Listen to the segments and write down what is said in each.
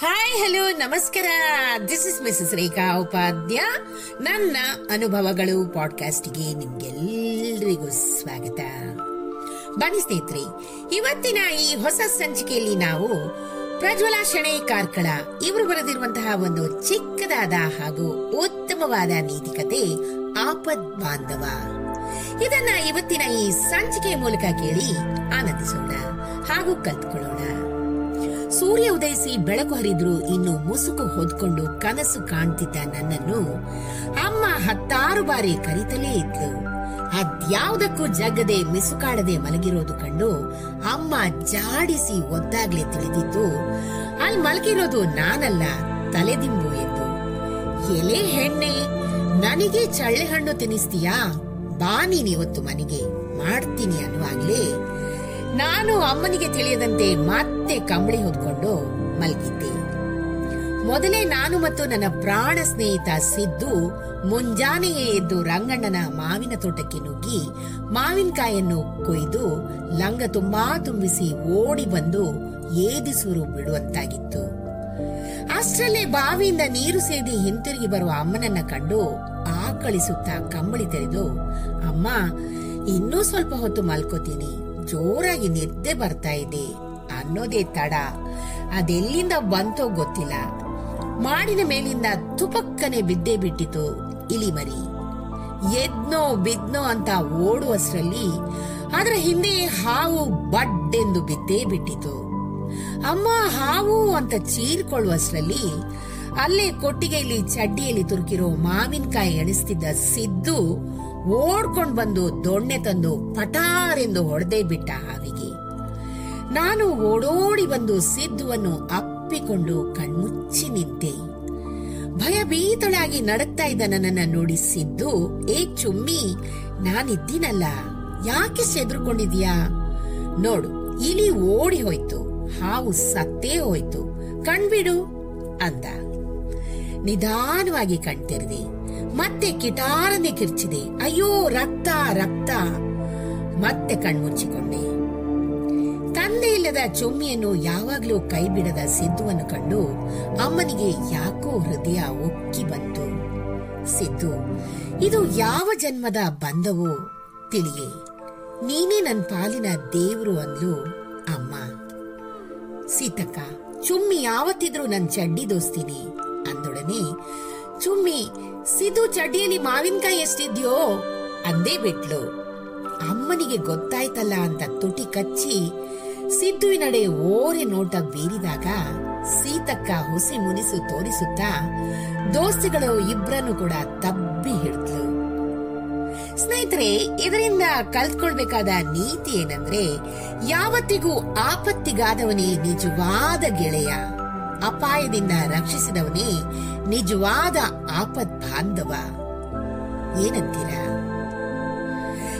ನಮಸ್ಕಾರ. This is Mrs Rekha Upadhya ನನ್ನ ಅನುಭವಗಳು ಪಾಡ್ಕಾಸ್ಟ್ಗೆ ನಿಮ್ಗೆಲ್ಲರಿಗೂ ಸ್ವಾಗತ. ಬನ್ನಿ ಸ್ನೇಹಿತರೆ, ಇವತ್ತಿನ ಈ ಹೊಸ ಸಂಚಿಕೆಯಲ್ಲಿ ನಾವು ಪ್ರಜ್ವಲ ಶೆಣೈ ಕಾರ್ಕಳ ಇವರು ಬರೆದಿರುವಂತಹ ಒಂದು ಚಿಕ್ಕದಾದ ಹಾಗೂ ಉತ್ತಮವಾದ ನೀತಿಕತೆ ಆಪದ್ ಬಾಂಧವ. ಇದನ್ನ ಇವತ್ತಿನ ಈ ಸಂಚಿಕೆಯ ಮೂಲಕ ಕೇಳಿ ಆನಂದಿಸೋಣ ಹಾಗೂ ಕಲ್ತ್ಕೊಳ್ಳೋಣ. ಸೂರ್ಯ ಉದಯಿಸಿ ಬೆಳಕು ಹರಿದ್ರು, ಇನ್ನು ಮುಸುಕು ಹೊದ್ಕೊಂಡು ಕನಸು ಕಾಣ್ತಿದ್ದ ನನ್ನನ್ನು ಅಮ್ಮ ಹತ್ತಾರು ಬಾರಿ ಕರಿತಲೇ ಇದ್ಲು. ಅದ್ಯಾವುದಕ್ಕೂ ಜಗ್ಗದೆ, ಮಿಸುಕಾಡದೆ ಮಲಗಿರೋದು ಕಂಡು ಅಮ್ಮ ಜಾಡಿಸಿ ಒದ್ದಾಗ್ಲೇ ತಿಳಿದಿದ್ದು ಅಲ್ಲಿ ಮಲಗಿರೋದು ನಾನಲ್ಲ, ತಲೆದಿಂಬು ಎಂದು. ಎಲೆ ಹೆಣ್ಣೆ, ನನಗೆ ಚಳ್ಳೆ ಹಣ್ಣು ತಿನ್ನಿಸ್ತೀಯಾ? ಬಾ ನೀನಿವತ್ತು ಮನೆಗೆ, ಮಾಡ್ತೀನಿ ನಾನು ಅಮ್ಮನಿಗೆ ತಿಳಿಯದಂತೆ ಮತ್ತೆ ಕಂಬಳಿ ಹೊದ್ಕೊಂಡು ಮಲಗಿದ್ದೆ. ಮೊದಲೇ ನಾನು ಮತ್ತು ನನ್ನ ಪ್ರಾಣ ಸ್ನೇಹಿತ ಸಿದ್ದು ಮುಂಜಾನೆಯೇ ಎದ್ದು ರಂಗಣ್ಣನ ಮಾವಿನ ತೋಟಕ್ಕೆ ನುಗ್ಗಿ ಮಾವಿನಕಾಯನ್ನು ಕೊಯ್ದು ಲಂಗ ತುಂಬಾ ತುಂಬಿಸಿ ಓಡಿ ಬಂದು ಏದಿಸೂರು ಬಿಡುವಂತಾಗಿತ್ತು. ಅಷ್ಟರಲ್ಲೇ ಬಾವಿಯಿಂದ ನೀರು ಸೇದಿ ಹಿಂತಿರುಗಿ ಬರುವ ಅಮ್ಮನನ್ನ ಕಂಡು ಆಕಳಿಸುತ್ತಾ ಕಂಬಳಿ ತೆರೆದು, ಅಮ್ಮ, ಇನ್ನೂ ಸ್ವಲ್ಪ ಹೊತ್ತು ಮಲ್ಕೋತೀನಿ. ಜೋರಾಗಿ ನಿದ್ದೆ ಬರ್ತಾ ಇದೆ ಅನ್ನೋದೇ ತಡ. ಅದೆಲ್ಲಿಂದ ಬಂತೋ ಗೊತ್ತಿಲ್ಲ. ಮಾಡಿನ ಮೇಲಿಂದ ತುಪಕ್ಕನೆ ಬಿದ್ದೇ ಬಿಟ್ಟಿತು ಇಲಿಮರಿ. ಎದ್ನೋ ಬಿದ್ನೋ ಅಂತ ಓಡುವಷ್ಟರಲ್ಲಿ ಅದರ ಹಿಂದೆ ಹಾವು ಬಡ್ಡೆಂದು ಬಿದ್ದೇ ಬಿಟ್ಟಿತು. ಅಮ್ಮ ಹಾವು ಅಂತ ಚೀರ್ಕೊಳ್ಳುವಷ್ಟರಲ್ಲಿ ಅಲ್ಲೇ ಕೊಟ್ಟಿಗೆಯಲ್ಲಿ ಚಡ್ಡಿಯಲ್ಲಿ ತುರುಕಿರೋ ಮಾವಿನಕಾಯಿ ಎಣಿಸ್ತಿದ್ದ ಸಿದ್ದು ಓಡ್ಕೊಂಡ್ ಬಂದು ದೊಣ್ಣೆ ತಂದು ಪಟಾರೆಂದು ಹೊಡೆದೇ ಬಿಟ್ಟ ಹಾವಿಗೆ. ನಾನು ಓಡೋಡಿ ಬಂದು ಸಿದ್ದುವನ್ನು ಅಪ್ಪಿಕೊಂಡು ಕಣ್ಮುಚ್ಚಿ ನಿಂತೆ. ಭಯಭೀತಳಾಗಿ ನಡಕ್ತಾ ಇದ್ದ ನನ್ನನ್ನ ನೋಡಿ ಸಿದ್ದು, ಏ ಚುಮ್ಮಿ, ನಾನಿದ್ದೀನಲ್ಲ, ಯಾಕೆ ಸೆದ್ರುಕೊಂಡಿದ್ಯಾ ನೋಡು, ಇಲಿ ಓಡಿ ಹೋಯ್ತು, ಹಾವು ಸತ್ತೇ ಹೋಯ್ತು, ಕಣ್ಬಿಡು, ಅಂದ. ನಿಧಾನವಾಗಿ ಕಣ್ತೆರೆದೆ. ಮತ್ತೆ ಕಿಟಾರನೆ ಕಿರ್ಚಿದೆ ಅಯ್ಯೋ, ರಕ್ತ ರಕ್ತ. ಮತ್ತೆ ಕಣ್ಮುಚ್ಚಿಕೊಂಡೆ. ತಂದೆ ಇಲ್ಲದ ಚೊಮ್ಮಿಯನ್ನು ಯಾವಾಗ್ಲೂ ಕೈ ಬಿಡದ ಸಿದ್ದುವನ್ನು ಕಂಡು ಅಮ್ಮನಿಗೆ ಯಾಕೋ ಹೃದಯ ಒಕ್ಕಿ ಬಂತು. ಸಿದ್ದು, ಇದು ಯಾವ ಜನ್ಮದ ಬಂಧವೋ ತಿಳಿಯೇ. ನೀನೇ ನನ್ ಪಾಲಿನ ದೇವ್ರು ಅಂದ್ಲು ಅಮ್ಮ. ಸೀತಕ್ಕ, ಚುಮ್ಮಿ ಯಾವತ್ತಿದ್ರೂ ನನ್ನ ಚಡ್ಡಿ ದೋಸ್ತೀನಿ ಅಂದೊಡನೆ ಚುಮ್ಮಿ, ಸಿದು ಚಡ್ಡಿಯಲ್ಲಿ ಮಾವಿನಕಾಯಿ ಎಷ್ಟಿದ್ಯೋ ಅಂದೇ ಬಿಟ್ಲು. ಅಮ್ಮನಿಗೆ ಗೊತ್ತಾಯ್ತಲ್ಲ ಅಂತ ತುಟಿ ಕಚ್ಚಿ ಸಿದ್ದುವಿನಡೆ ಓರೆ ನೋಟ ಬೀರಿದಾಗ ಸೀತಕ್ಕ ಹುಸಿ ಮುನಿಸು ತೋರಿಸುತ್ತಾ ದೋಸ್ತಿಗಳು ಇಬ್ಬರನ್ನು ಕೂಡ ತಬ್ಬಿ ಹಿಡಿದ್ಲು. ಸ್ನೇಹಿತರೆ, ಇದರಿಂದ ಕಲ್ತ್ಕೊಳ್ಬೇಕಾದ ನೀತಿ ಏನಂದ್ರೆ, ಯಾವತ್ತಿಗೂ ಆಪತ್ತಿಗಾದವನೇ ನಿಜವಾದ ಗೆಳೆಯ. ಅಪಾಯದಿಂದ ರಕ್ಷಿಸಿದವನೇ ನಿಜವಾದ ಆಪದ್ ಬಾಂಧವ ಏನಂತೀರಾ?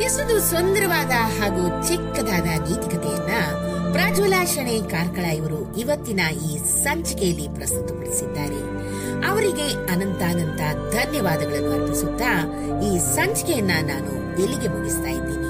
ಎಷ್ಟೊಂದು ಸುಂದರವಾದ ಹಾಗೂ ಚಿಕ್ಕದಾದ ನೀತಿಕತೆಯನ್ನ ಪ್ರಜ್ವಲಾಶಣೆ ಕಾರ್ಕಳ ಇವರು ಇವತ್ತಿನ ಈ ಸಂಚಿಕೆಯಲ್ಲಿ ಪ್ರಸ್ತುತಪಡಿಸಿದ್ದಾರೆ. ಅವರಿಗೆ ಅನಂತಾನಂತ ಧನ್ಯವಾದಗಳನ್ನು ಅರ್ಪಿಸುತ್ತಾ ಈ ಸಂಚಿಕೆಯನ್ನ ನಾನು ಇಲ್ಲಿಗೆ ಮುಗಿಸ್ತಾ ಇದ್ದೀನಿ.